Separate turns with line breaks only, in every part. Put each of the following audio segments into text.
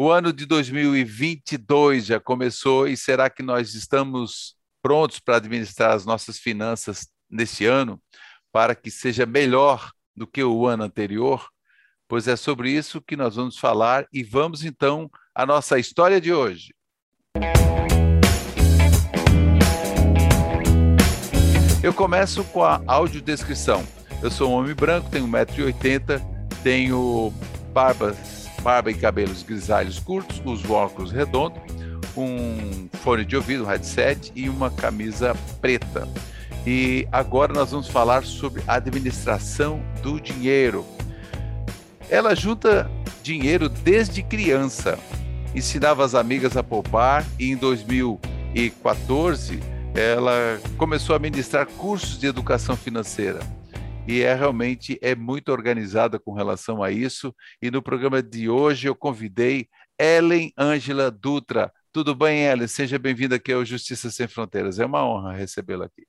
O ano de 2022 já começou e será que nós estamos prontos para administrar as nossas finanças neste ano para que seja melhor do que o ano anterior? Pois é sobre isso que nós vamos falar e vamos então à nossa história de hoje. Eu começo com a audiodescrição. Eu sou um homem branco, tenho 1,80m, tenho barbas barba e cabelos grisalhos curtos, uso óculos redondos, um fone de ouvido, um headset e uma camisa preta. E agora nós vamos falar sobre administração do dinheiro. Ela junta dinheiro desde criança, ensinava as amigas a poupar e em 2014 ela começou a ministrar cursos de educação financeira e é realmente é muito organizada com relação a isso. E no programa de hoje eu convidei Ellen Ângela Dutra. Tudo bem, Ellen? Seja bem-vinda aqui ao Justiça Sem Fronteiras. É uma honra recebê-la aqui.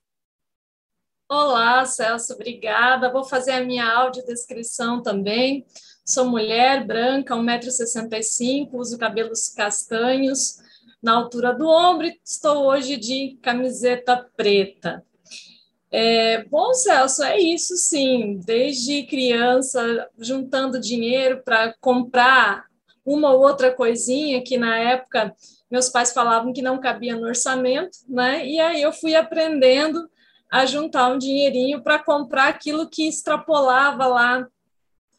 Olá, Celso, obrigada. Vou fazer a minha audiodescrição também. Sou mulher branca, 1,65m, uso cabelos castanhos na altura do ombro e estou hoje de camiseta preta. É, bom, Celso, é isso sim. Desde criança, juntando dinheiro para comprar uma ou outra coisinha que na época meus pais falavam que não cabia no orçamento, né? E aí eu fui aprendendo a juntar um dinheirinho para comprar aquilo que extrapolava lá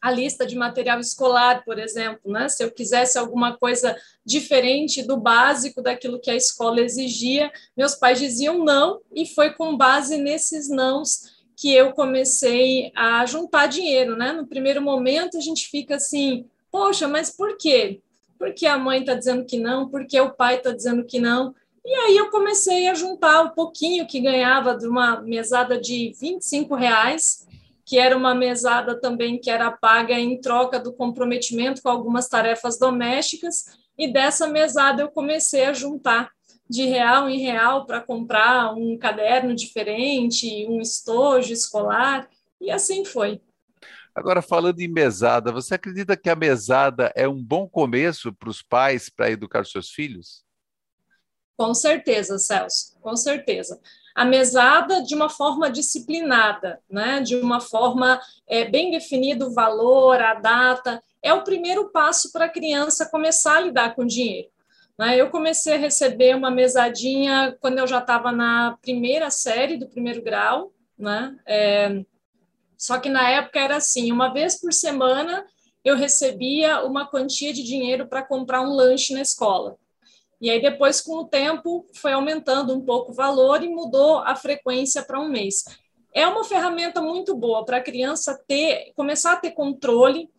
a lista de material escolar, por exemplo, né? Se eu quisesse alguma coisa diferente do básico daquilo que a escola exigia, meus pais diziam não, e foi com base nesses nãos que eu comecei a juntar dinheiro, né? No primeiro momento a gente fica assim, poxa, mas por quê? Porque a mãe está dizendo que não, porque o pai está dizendo que não. E aí eu comecei a juntar o pouquinho que ganhava de uma mesada de 25 reais que era uma mesada também que era paga em troca do comprometimento com algumas tarefas domésticas, e dessa mesada eu comecei a juntar de real em real para comprar um caderno diferente, um estojo escolar, e assim foi.
Agora, falando em mesada, você acredita que a mesada é um bom começo para os pais para educar seus filhos?
Com certeza, Celso, com certeza a mesada de uma forma disciplinada, né? de uma forma é, bem definido o valor, a data, é o primeiro passo para a criança começar a lidar com dinheiro. Né? Eu comecei a receber uma mesadinha quando eu já estava na primeira série do primeiro grau, né? É, só que na época era assim, uma vez por semana eu recebia uma quantia de dinheiro para comprar um lanche na escola. E aí depois, com o tempo, foi aumentando um pouco o valor e mudou a frequência para um mês. É uma ferramenta muito boa para a criança ter, começar a ter controle.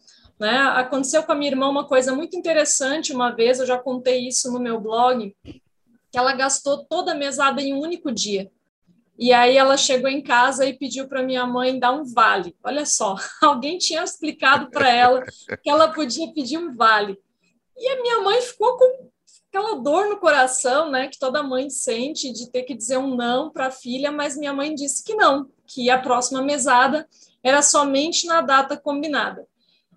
Né? Aconteceu com a minha irmã uma coisa muito interessante uma vez, eu já contei isso no meu blog, que ela gastou toda a mesada em um único dia. E aí ela chegou em casa e pediu para minha mãe dar um vale. Olha só, alguém tinha explicado para ela que ela podia pedir um vale. E a minha mãe ficou com aquela dor no coração, né, que toda mãe sente de ter que dizer um não para a filha, mas minha mãe disse que não, que a próxima mesada era somente na data combinada.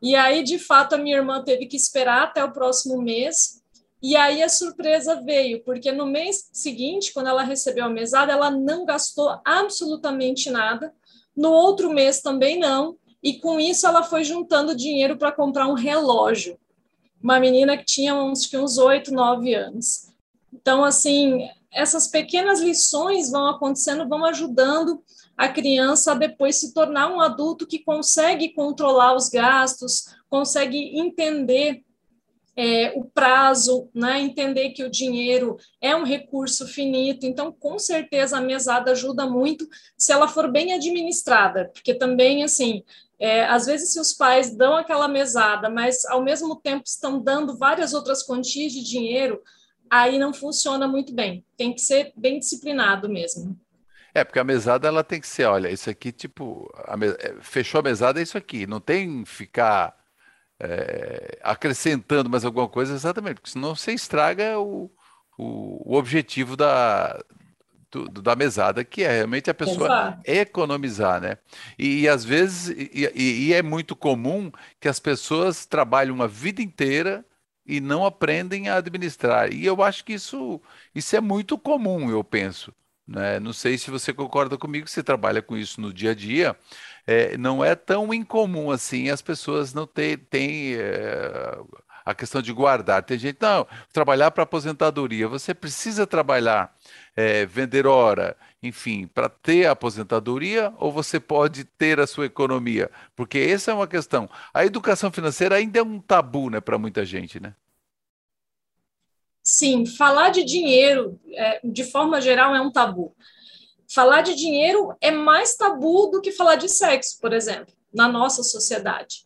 E aí, de fato, a minha irmã teve que esperar até o próximo mês. E aí a surpresa veio, porque no mês seguinte, quando ela recebeu a mesada, ela não gastou absolutamente nada. No outro mês também não. E com isso ela foi juntando dinheiro para comprar um relógio uma menina que tinha uns, que uns 8, 9 anos. Então, assim, essas pequenas lições vão acontecendo, vão ajudando a criança a depois se tornar um adulto que consegue controlar os gastos, consegue entender é, o prazo, né? entender que o dinheiro é um recurso finito. Então, com certeza, a mesada ajuda muito se ela for bem administrada, porque também, assim, é, às vezes, se os pais dão aquela mesada, mas ao mesmo tempo estão dando várias outras quantias de dinheiro, aí não funciona muito bem. Tem que ser bem disciplinado mesmo.
É, porque a mesada ela tem que ser, olha, isso aqui, tipo, a. É, fechou a mesada, é isso aqui. Não tem ficar é, acrescentando mais alguma coisa, exatamente, porque senão você estraga o, o, o objetivo da, do, da mesada, que é realmente a pessoa Exato. economizar, né? E, e às vezes, e, e, é muito comum que as pessoas trabalhem uma vida inteira e não aprendem a administrar. E eu acho que isso, isso é muito comum, eu penso. Né? Não sei se você concorda comigo, você trabalha com isso no dia a dia. É, não é tão incomum assim as pessoas não terem é, a questão de guardar. Tem gente, não, trabalhar para aposentadoria. Você precisa trabalhar, é, vender hora, enfim, para ter a aposentadoria ou você pode ter a sua economia? Porque essa é uma questão. A educação financeira ainda é um tabu né, para muita gente, né?
Sim, falar de dinheiro, é, de forma geral, é um tabu. Falar de dinheiro é mais tabu do que falar de sexo, por exemplo, na nossa sociedade.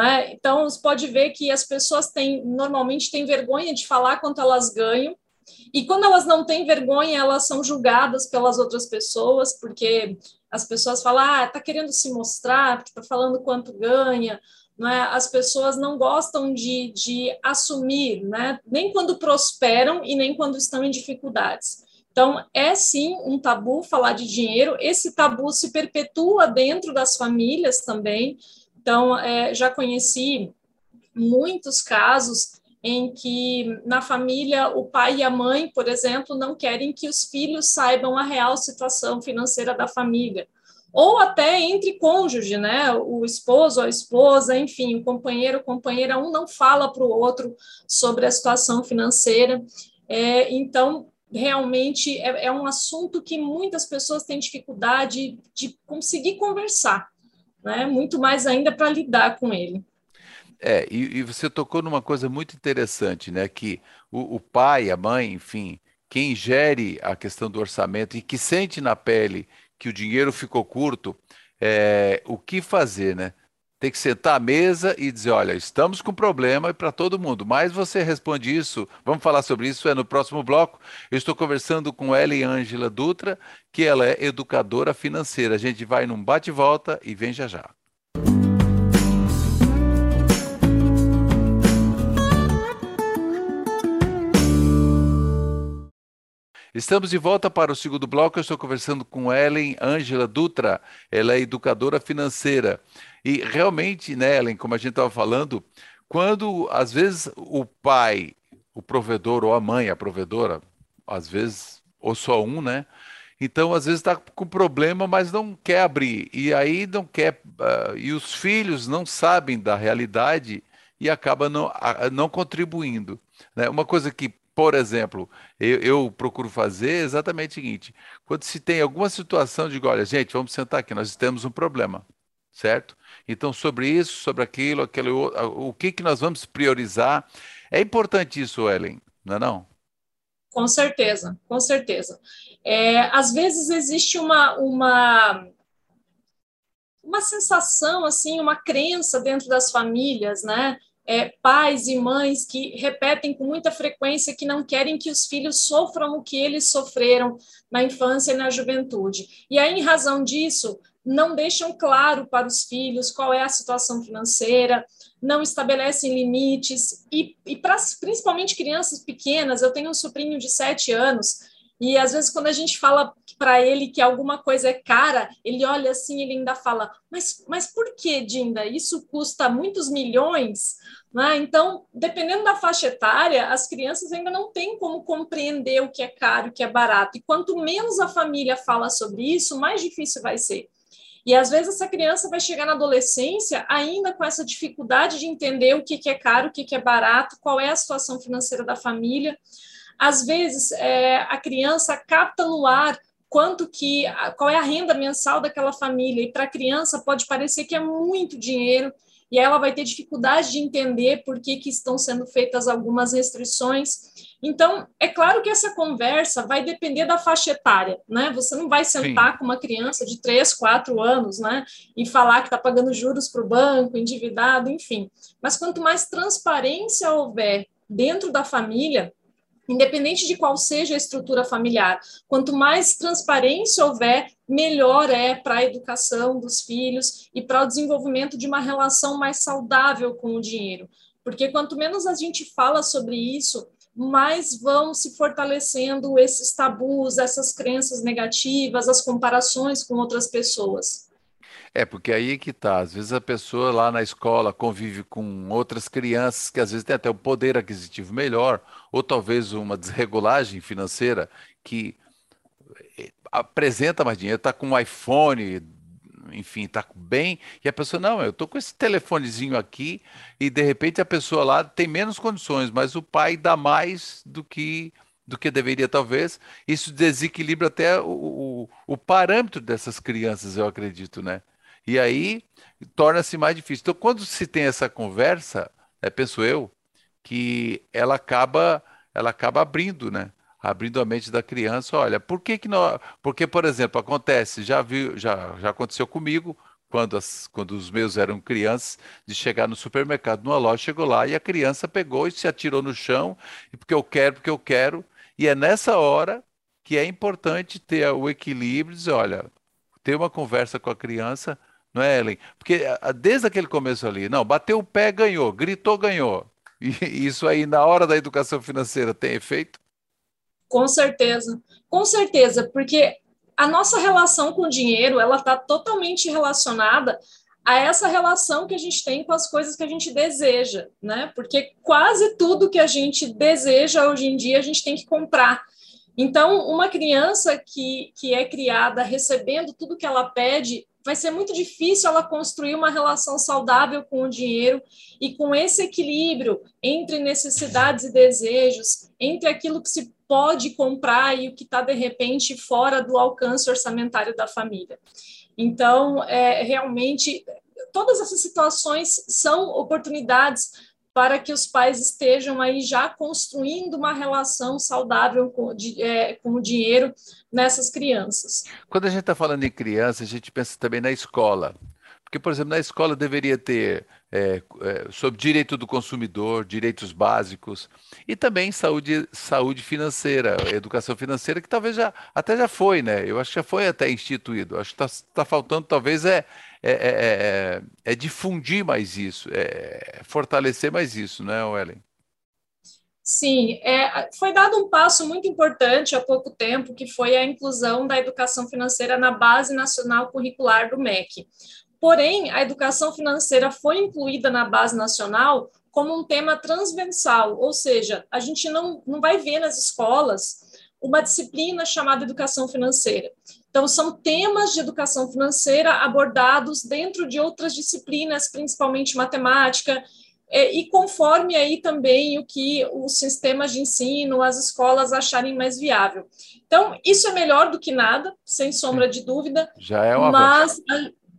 É? Então, você pode ver que as pessoas têm, normalmente têm vergonha de falar quanto elas ganham, e quando elas não têm vergonha, elas são julgadas pelas outras pessoas, porque as pessoas falam, ah, tá querendo se mostrar, porque tá falando quanto ganha, não é? As pessoas não gostam de, de assumir, né? Nem quando prosperam e nem quando estão em dificuldades. Então, é sim um tabu falar de dinheiro, esse tabu se perpetua dentro das famílias também. Então, é, já conheci muitos casos em que na família o pai e a mãe, por exemplo, não querem que os filhos saibam a real situação financeira da família, ou até entre cônjuge, né? O esposo, a esposa, enfim, o companheiro, a companheira, um não fala para o outro sobre a situação financeira. É, então, realmente é, é um assunto que muitas pessoas têm dificuldade de conseguir conversar, né? Muito mais ainda para lidar com ele.
É, e, e, você tocou numa coisa muito interessante, né? Que o, o, pai, a mãe, enfim, quem gere a questão do orçamento e que sente na pele que o dinheiro ficou curto, é, o que fazer, né? Tem que sentar à mesa e dizer, olha, estamos com problema para todo mundo. Mas você responde isso, vamos falar sobre isso, é no próximo bloco. Eu estou conversando com Ellen Ângela Dutra, que ela é educadora financeira. A gente vai num bate-volta e vem já já. Estamos de volta para o segundo bloco. Eu estou conversando com Ellen Ângela Dutra. Ela é educadora financeira. E realmente, né, Ellen, como a gente estava falando, quando às vezes o pai, o provedor, ou a mãe, a provedora, às vezes, ou só um, né? Então, às vezes está com problema, mas não quer abrir. E aí não quer. Uh, e os filhos não sabem da realidade e acaba não, uh, não contribuindo. Né? Uma coisa que por exemplo, eu, eu, procuro fazer exatamente o seguinte: quando se tem alguma situação, digo, olha, gente, vamos sentar aqui, nós temos um problema, certo? Então, sobre isso, sobre aquilo, aquilo, o que, que nós vamos priorizar. É importante isso, Ellen, não é não?
Com certeza, com certeza. É, às vezes existe uma, uma, uma sensação, assim, uma crença dentro das famílias, né? É, pais e mães que repetem com muita frequência que não querem que os filhos sofram o que eles sofreram na infância e na juventude. E aí, em razão disso, não deixam claro para os filhos qual é a situação financeira, não estabelecem limites, e, e principalmente crianças pequenas, eu tenho um sobrinho de sete anos e às vezes, quando a gente fala para ele que alguma coisa é cara, ele olha assim e ele ainda fala: Mas, mas por que, Dinda? Isso custa muitos milhões? Né? Então, dependendo da faixa etária, as crianças ainda não têm como compreender o que é caro o que é barato. E quanto menos a família fala sobre isso, mais difícil vai ser. E às vezes essa criança vai chegar na adolescência ainda com essa dificuldade de entender o que, que é caro, o que, que é barato, qual é a situação financeira da família. Às vezes, é, a criança capta no ar quanto que, qual é a renda mensal daquela família, e para a criança pode parecer que é muito dinheiro, e ela vai ter dificuldade de entender por que, que estão sendo feitas algumas restrições. Então, é claro que essa conversa vai depender da faixa etária, né? Você não vai sentar Sim. com uma criança de 3, 4 anos, né? E falar que está pagando juros para o banco, endividado, enfim. Mas quanto mais transparência houver dentro da família, independente de qual seja a estrutura familiar. Quanto mais transparência houver, melhor é para a educação dos filhos e para o desenvolvimento de uma relação mais saudável com o dinheiro. Porque quanto menos a gente fala sobre isso, mais vão se fortalecendo esses tabus, essas crenças negativas, as comparações com outras pessoas.
É, porque aí é que tá. Às vezes a pessoa lá na escola convive com outras crianças que às vezes têm até um poder aquisitivo melhor, ou talvez uma desregulagem financeira que eh, apresenta mais dinheiro, está com um iPhone, enfim, está bem, e a pessoa, não, eu estou com esse telefonezinho aqui, e de repente a pessoa lá tem menos condições, mas o pai dá mais do que do que deveria, talvez. Isso desequilibra até o, o, o parâmetro dessas crianças, eu acredito, né? E aí torna-se mais difícil. Então, quando se tem essa conversa, é, penso eu, que ela acaba, ela acaba abrindo, né? Abrindo a mente da criança, olha, por que que não? Porque, por exemplo, acontece, já viu, já, já aconteceu comigo, quando, as, quando os meus eram crianças, de chegar no supermercado, numa loja, chegou lá e a criança pegou e se atirou no chão, e porque eu quero, porque eu quero, e é nessa hora que é importante ter o equilíbrio, dizer, olha, ter uma conversa com a criança, não é, Ellen? Porque desde aquele começo ali, não, bateu o pé, ganhou, gritou, ganhou. E isso aí, na hora da educação financeira, tem efeito?
Com certeza, com certeza, porque a nossa relação com o dinheiro, ela está totalmente relacionada a essa relação que a gente tem com as coisas que a gente deseja, né? Porque quase tudo que a gente deseja hoje em dia a gente tem que comprar. Então, uma criança que, que é criada recebendo tudo que ela pede, vai ser muito difícil ela construir uma relação saudável com o dinheiro e com esse equilíbrio entre necessidades e desejos, entre aquilo que se pode comprar e o que está, de repente, fora do alcance orçamentário da família. Então, é, realmente, todas essas situações são oportunidades para que os pais estejam aí já construindo uma relação saudável com, de, é, com o dinheiro nessas crianças.
Quando a gente está falando em criança, a gente pensa também na escola. Porque, por exemplo, na escola deveria ter é, é, sobre direito do consumidor, direitos básicos, e também saúde, saúde financeira, educação financeira, que talvez já até já foi, né? Eu acho que já foi até instituído. Acho que está tá faltando, talvez, é, é, é, é, difundir mais isso, é fortalecer mais isso, né, Ellen?
Sim, é, foi dado um passo muito importante há pouco tempo, que foi a inclusão da educação financeira na Base Nacional Curricular do MEC. Porém, a educação financeira foi incluída na base nacional como um tema transversal, ou seja, a gente não, não vai ver nas escolas uma disciplina chamada educação financeira. Então, são temas de educação financeira abordados dentro de outras disciplinas, principalmente matemática, e conforme aí também o que os sistemas de ensino, as escolas acharem mais viável. Então, isso é melhor do que nada, sem sombra de dúvida.
Já é uma
mas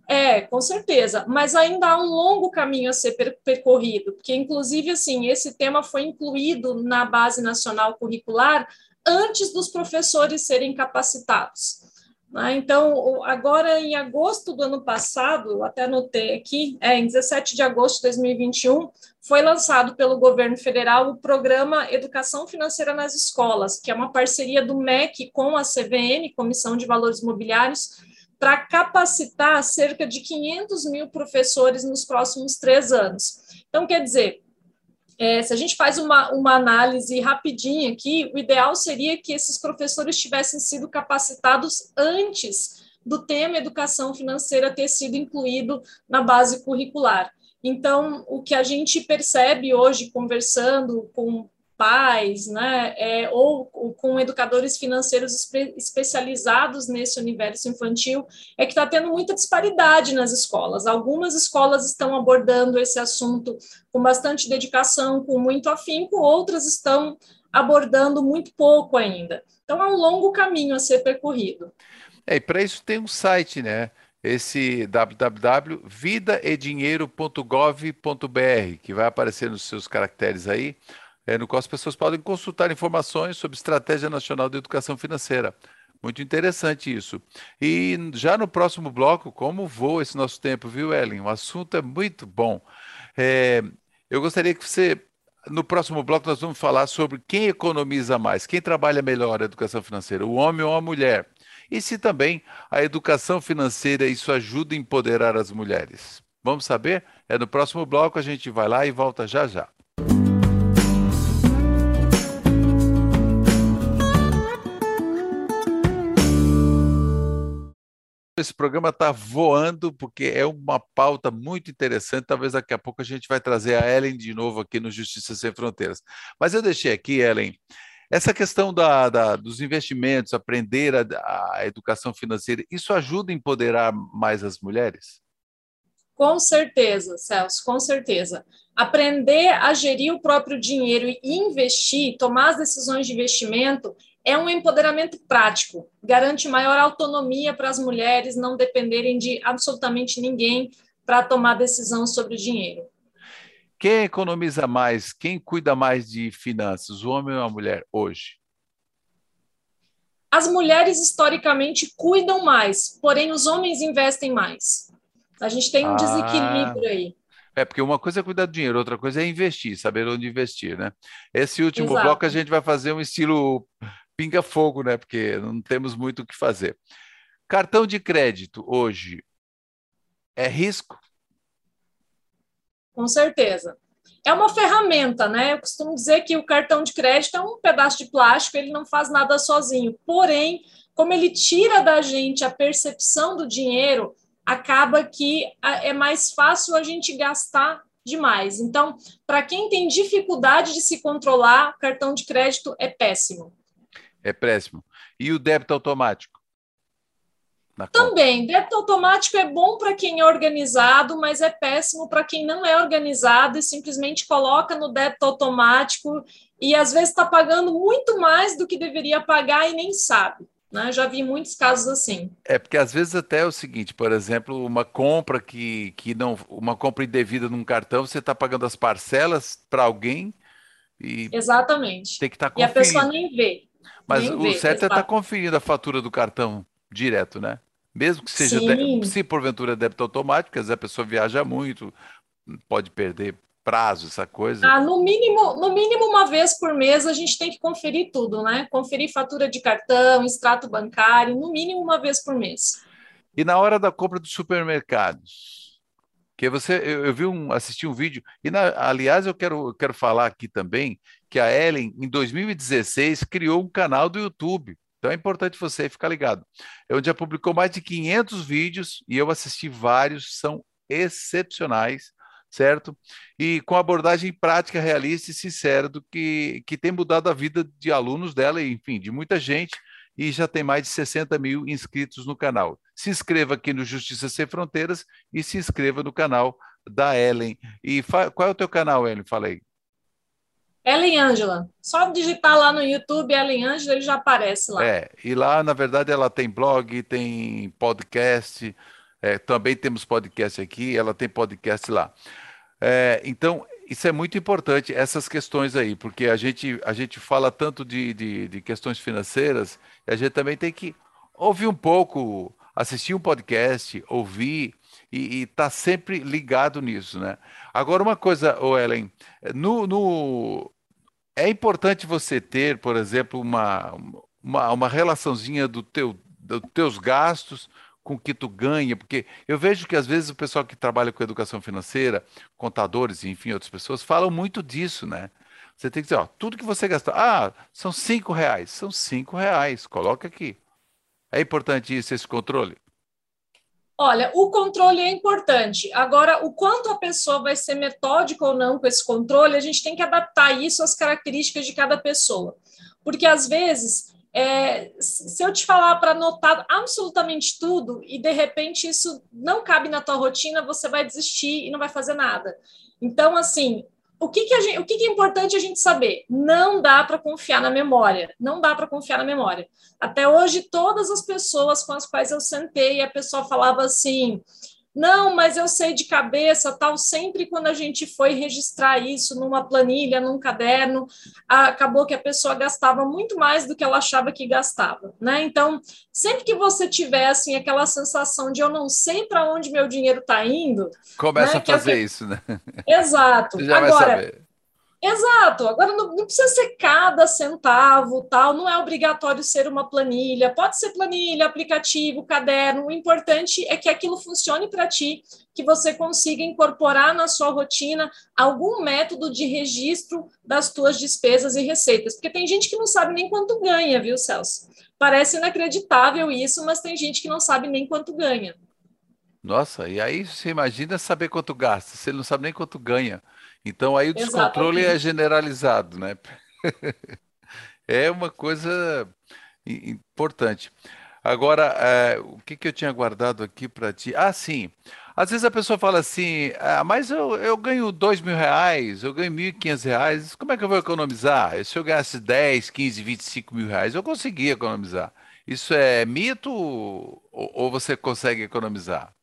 é, com certeza, mas ainda há um longo caminho a ser percorrido, porque, inclusive, assim, esse tema foi incluído na base nacional curricular antes dos professores serem capacitados. Né? Então, agora, em agosto do ano passado, até anotei aqui, é, em 17 de agosto de 2021, foi lançado pelo governo federal o programa Educação Financeira nas Escolas, que é uma parceria do MEC com a CVM, Comissão de Valores Imobiliários, para capacitar cerca de 500 mil professores nos próximos três anos. Então, quer dizer, é, se a gente faz uma, uma análise rapidinha aqui, o ideal seria que esses professores tivessem sido capacitados antes do tema educação financeira ter sido incluído na base curricular. Então, o que a gente percebe hoje, conversando com pais, né, é, ou, com educadores financeiros espe especializados nesse universo infantil, é que está tendo muita disparidade nas escolas. Algumas escolas estão abordando esse assunto com bastante dedicação, com muito afinco, outras estão abordando muito pouco ainda. Então, é um longo caminho a ser percorrido.
É, e para isso tem um site, né? Esse www.vidaedinheiro.gov.br, que vai aparecer nos seus caracteres aí é, no qual as pessoas podem consultar informações sobre Estratégia Nacional de Educação Financeira. Muito interessante isso. E já no próximo bloco, como voa esse nosso tempo, viu, Ellen? O assunto é muito bom. É, eu gostaria que você. No próximo bloco, nós vamos falar sobre quem economiza mais, quem trabalha melhor a educação financeira, o homem ou a mulher. E se também a educação financeira isso ajuda a empoderar as mulheres. Vamos saber? É no próximo bloco, a gente vai lá e volta já já. Esse programa está voando, porque é uma pauta muito interessante. Talvez daqui a pouco a gente vai trazer a Ellen de novo aqui no Justiça Sem Fronteiras. Mas eu deixei aqui, Ellen, essa questão da, da, dos investimentos, aprender a, a, educação financeira, isso ajuda a empoderar mais as mulheres?
Com certeza, Celso, com certeza. Aprender a gerir o próprio dinheiro e investir, tomar as decisões de investimento, é um empoderamento prático, garante maior autonomia para as mulheres não dependerem de absolutamente ninguém para tomar decisão sobre o dinheiro.
Quem economiza mais, quem cuida mais de finanças, o homem ou a mulher, hoje?
As mulheres historicamente cuidam mais, porém os homens investem mais. A gente tem um ah, desequilíbrio aí.
É, porque uma coisa é cuidar do dinheiro, outra coisa é investir, saber onde investir, né? Esse último Exato. bloco a gente vai fazer um estilo pinga-fogo, né? Porque não temos muito o que fazer. Cartão de crédito hoje é risco?
Com certeza. É uma ferramenta, né? Eu costumo dizer que o cartão de crédito é um pedaço de plástico, ele não faz nada sozinho. Porém, como ele tira da gente a percepção do dinheiro, acaba que é mais fácil a gente gastar demais. Então, para quem tem dificuldade de se controlar, cartão de crédito é péssimo.
É péssimo. E o débito automático?
Também, débito automático é bom para quem é organizado, mas é péssimo para quem não é organizado e simplesmente coloca no débito automático e às vezes está pagando muito mais do que deveria pagar e nem sabe. Né? Já vi muitos casos assim.
É porque às vezes até é o seguinte, por exemplo, uma compra que, que não, uma compra indevida num cartão, você está pagando as parcelas para alguém e
exatamente.
Tem que estar
tá E a pessoa nem vê.
Mas nem o vê, certo é estar tá conferindo a fatura do cartão direto, né? Mesmo que seja, de, se porventura é débito automático, às vezes a pessoa viaja muito, pode perder prazo, essa coisa.
Ah, no mínimo, no mínimo uma vez por mês a gente tem que conferir tudo, né? Conferir fatura de cartão, extrato bancário, no mínimo uma vez por mês.
E na hora da compra dos supermercados, que você, eu, eu vi um, assisti um vídeo e na, aliás eu quero, eu quero falar aqui também que a Ellen em 2016 criou um canal do YouTube então é importante você ficar ligado. Eu já publicou mais de 500 vídeos e eu assisti vários, são excepcionais, certo? E com abordagem prática, realista e sincera do que, que tem mudado a vida de alunos dela e, enfim, de muita gente e já tem mais de 60 mil inscritos no canal. Se inscreva aqui no Justiça Sem Fronteiras e se inscreva no canal da Ellen. E qual é o teu canal, Ellen? Falei.
Ellen Angela. Só digitar lá no YouTube Ellen Angela, ele já aparece lá.
É, e lá, na verdade, ela tem blog, tem podcast, é, também temos podcast aqui, ela tem podcast lá. É, então, isso é muito importante, essas questões aí, porque a gente, a gente fala tanto de, de, de questões financeiras, a gente também tem que ouvir um pouco, assistir um podcast, ouvir e estar tá sempre ligado nisso, né? Agora, uma coisa, Ellen, no, no, é importante você ter, por exemplo, uma, uma, uma relaçãozinha do teu, dos teus gastos com o que tu ganha, porque eu vejo que às vezes o pessoal que trabalha com educação financeira, contadores enfim, outras pessoas, falam muito disso, né? Você tem que dizer, ó, tudo que você gastou, ah, são cinco reais, são cinco reais, coloca aqui. É importante isso, esse controle?
Olha, o controle é importante. Agora, o quanto a pessoa vai ser metódica ou não com esse controle, a gente tem que adaptar isso às características de cada pessoa. Porque, às vezes, é, se eu te falar para anotar absolutamente tudo e, de repente, isso não cabe na tua rotina, você vai desistir e não vai fazer nada. Então, assim, o que, que, gente, o que, que é importante a gente saber? Não dá para confiar na memória, não dá para confiar na memória. Até hoje, todas as pessoas com as quais eu sentei, a pessoa falava assim: não, mas eu sei de cabeça, tal. Sempre quando a gente foi registrar isso numa planilha, num caderno, acabou que a pessoa gastava muito mais do que ela achava que gastava, né? Então, sempre que você tiver assim aquela sensação de eu não sei para onde meu dinheiro está indo,
começa né, a fazer é isso, né?
Exato. Agora, Exato. Agora não, não, precisa ser cada centavo, tal. Não é obrigatório ser uma planilha. Pode ser planilha, aplicativo, caderno. O importante é que aquilo funcione para ti, que você consiga incorporar na sua rotina algum método de registro das tuas despesas e receitas. Porque tem gente que não sabe nem quanto ganha, viu, Celso? Parece inacreditável isso, mas tem gente que não sabe nem quanto ganha.
Nossa, e aí você imagina saber quanto gasta, você não sabe nem quanto ganha. Então aí o descontrole é Exatamente. é generalizado, né? é uma coisa importante. Agora, é, o que, que eu tinha guardado aqui para ti? Ah, sim. Às vezes a pessoa fala assim, ah, mas eu, eu ganho dois mil reais, eu ganho mil e quinhentos reais, como é que eu vou economizar? Se eu ganhasse 10, 15, 25 mil reais, eu conseguia economizar. Isso é mito ou, ou você consegue economizar?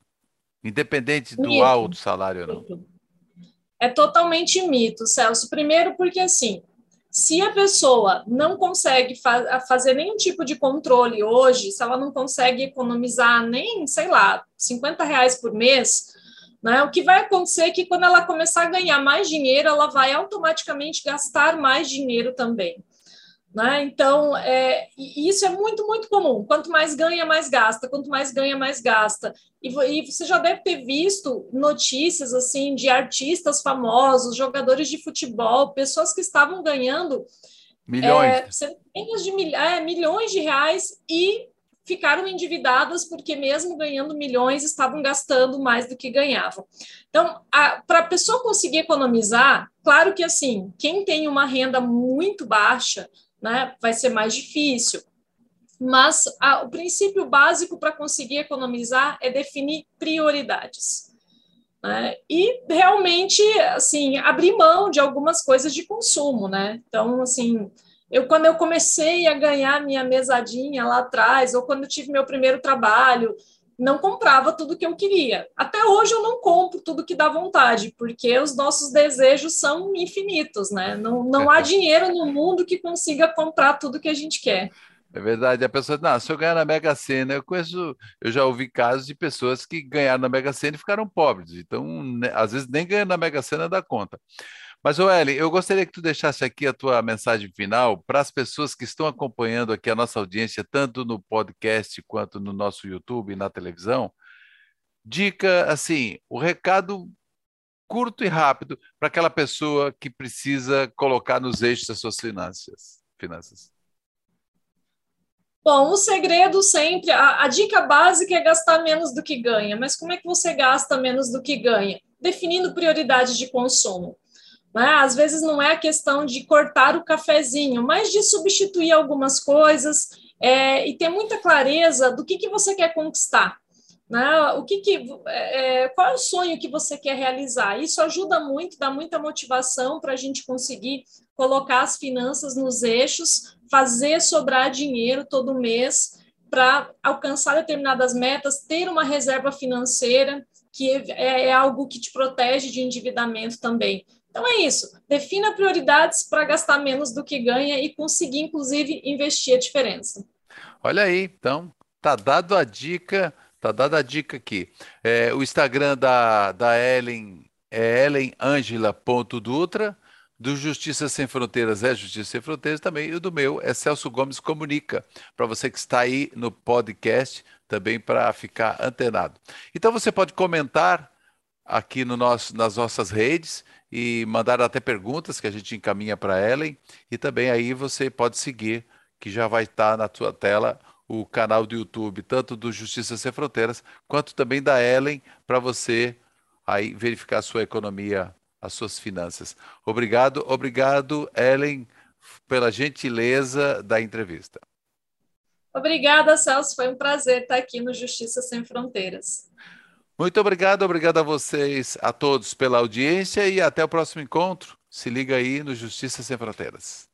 Independente do mito. alto salário ou não?
É totalmente mito, Celso. Primeiro, porque assim, se a pessoa não consegue fa fazer nenhum tipo de controle hoje, se ela não consegue economizar nem, sei lá, 50 reais por mês, né, o que vai acontecer é que quando ela começar a ganhar mais dinheiro, ela vai automaticamente gastar mais dinheiro também. Né? Então, é, isso é muito, muito comum. Quanto mais ganha, mais gasta. Quanto mais ganha, mais gasta. E, e, você já deve ter visto notícias assim de artistas famosos, jogadores de futebol, pessoas que estavam ganhando
milhões,
é, centenas de é, milhões de reais e ficaram endividadas porque mesmo ganhando milhões estavam gastando mais do que ganhavam. Então, para a pessoa conseguir economizar, claro que assim, quem tem uma renda muito baixa né, vai ser mais difícil. Mas a, o princípio básico para conseguir economizar é definir prioridades. Né? E realmente, assim, abrir mão de algumas coisas de consumo, né? Então, assim, eu quando eu comecei a ganhar minha mesadinha lá atrás, ou quando eu tive meu primeiro trabalho, não comprava tudo que eu queria. Até hoje eu não compro tudo que dá vontade, porque os nossos desejos são infinitos, né? Não, não há dinheiro no mundo que consiga comprar tudo que a gente quer.
É verdade. A pessoa, não, se eu ganhar na Mega Sena, eu conheço, eu já ouvi casos de pessoas que ganharam na Mega Sena e ficaram pobres. Então, né, às vezes nem ganhando na Mega Sena dá conta. Mas, Oeli, eu gostaria que tu deixasse aqui a tua mensagem final para as pessoas que estão acompanhando aqui a nossa audiência, tanto no podcast quanto no nosso YouTube e na televisão. Dica, assim, o recado curto e rápido para aquela pessoa que precisa colocar nos eixos as suas finanças. finanças.
Bom, o segredo sempre, a, a, dica básica é gastar menos do que ganha. Mas como é que você gasta menos do que ganha? Definindo prioridades de consumo. Né? Às vezes não é a questão de cortar o cafezinho, mas de substituir algumas coisas é, e ter muita clareza do que, que você quer conquistar. Né? O que, que é, é qual é o sonho que você quer realizar? Isso ajuda muito, dá muita motivação para a gente conseguir colocar as finanças nos eixos, fazer sobrar dinheiro todo mês para alcançar determinadas metas, ter uma reserva financeira, que é, é algo que te protege de endividamento também. Então é isso. Defina prioridades para gastar menos do que ganha e conseguir, inclusive, investir a diferença.
Olha aí, então tá dado a dica, tá dada a dica aqui. É, o Instagram da, da Ellen é ellenangela.dutra, do Justiça Sem Fronteiras é Justiça Sem Fronteiras também, e o do meu é Celso Gomes Comunica, para você que está aí no podcast, também para ficar antenado. Então você pode comentar aqui no nosso, nas nossas redes e mandar até perguntas que a gente encaminha para Ellen. E também aí você pode seguir, que já vai estar na tua tela o canal do YouTube, tanto do Justiça Sem Fronteiras, quanto também da Ellen, para você aí verificar a sua economia, as suas finanças. Obrigado, obrigado, Ellen, pela gentileza da entrevista.
Obrigada, Celso. Foi um prazer estar aqui no Justiça Sem Fronteiras.
Muito obrigado, obrigado a vocês, a todos pela audiência e até o próximo encontro. Se liga aí no Justiça Sem Fronteiras.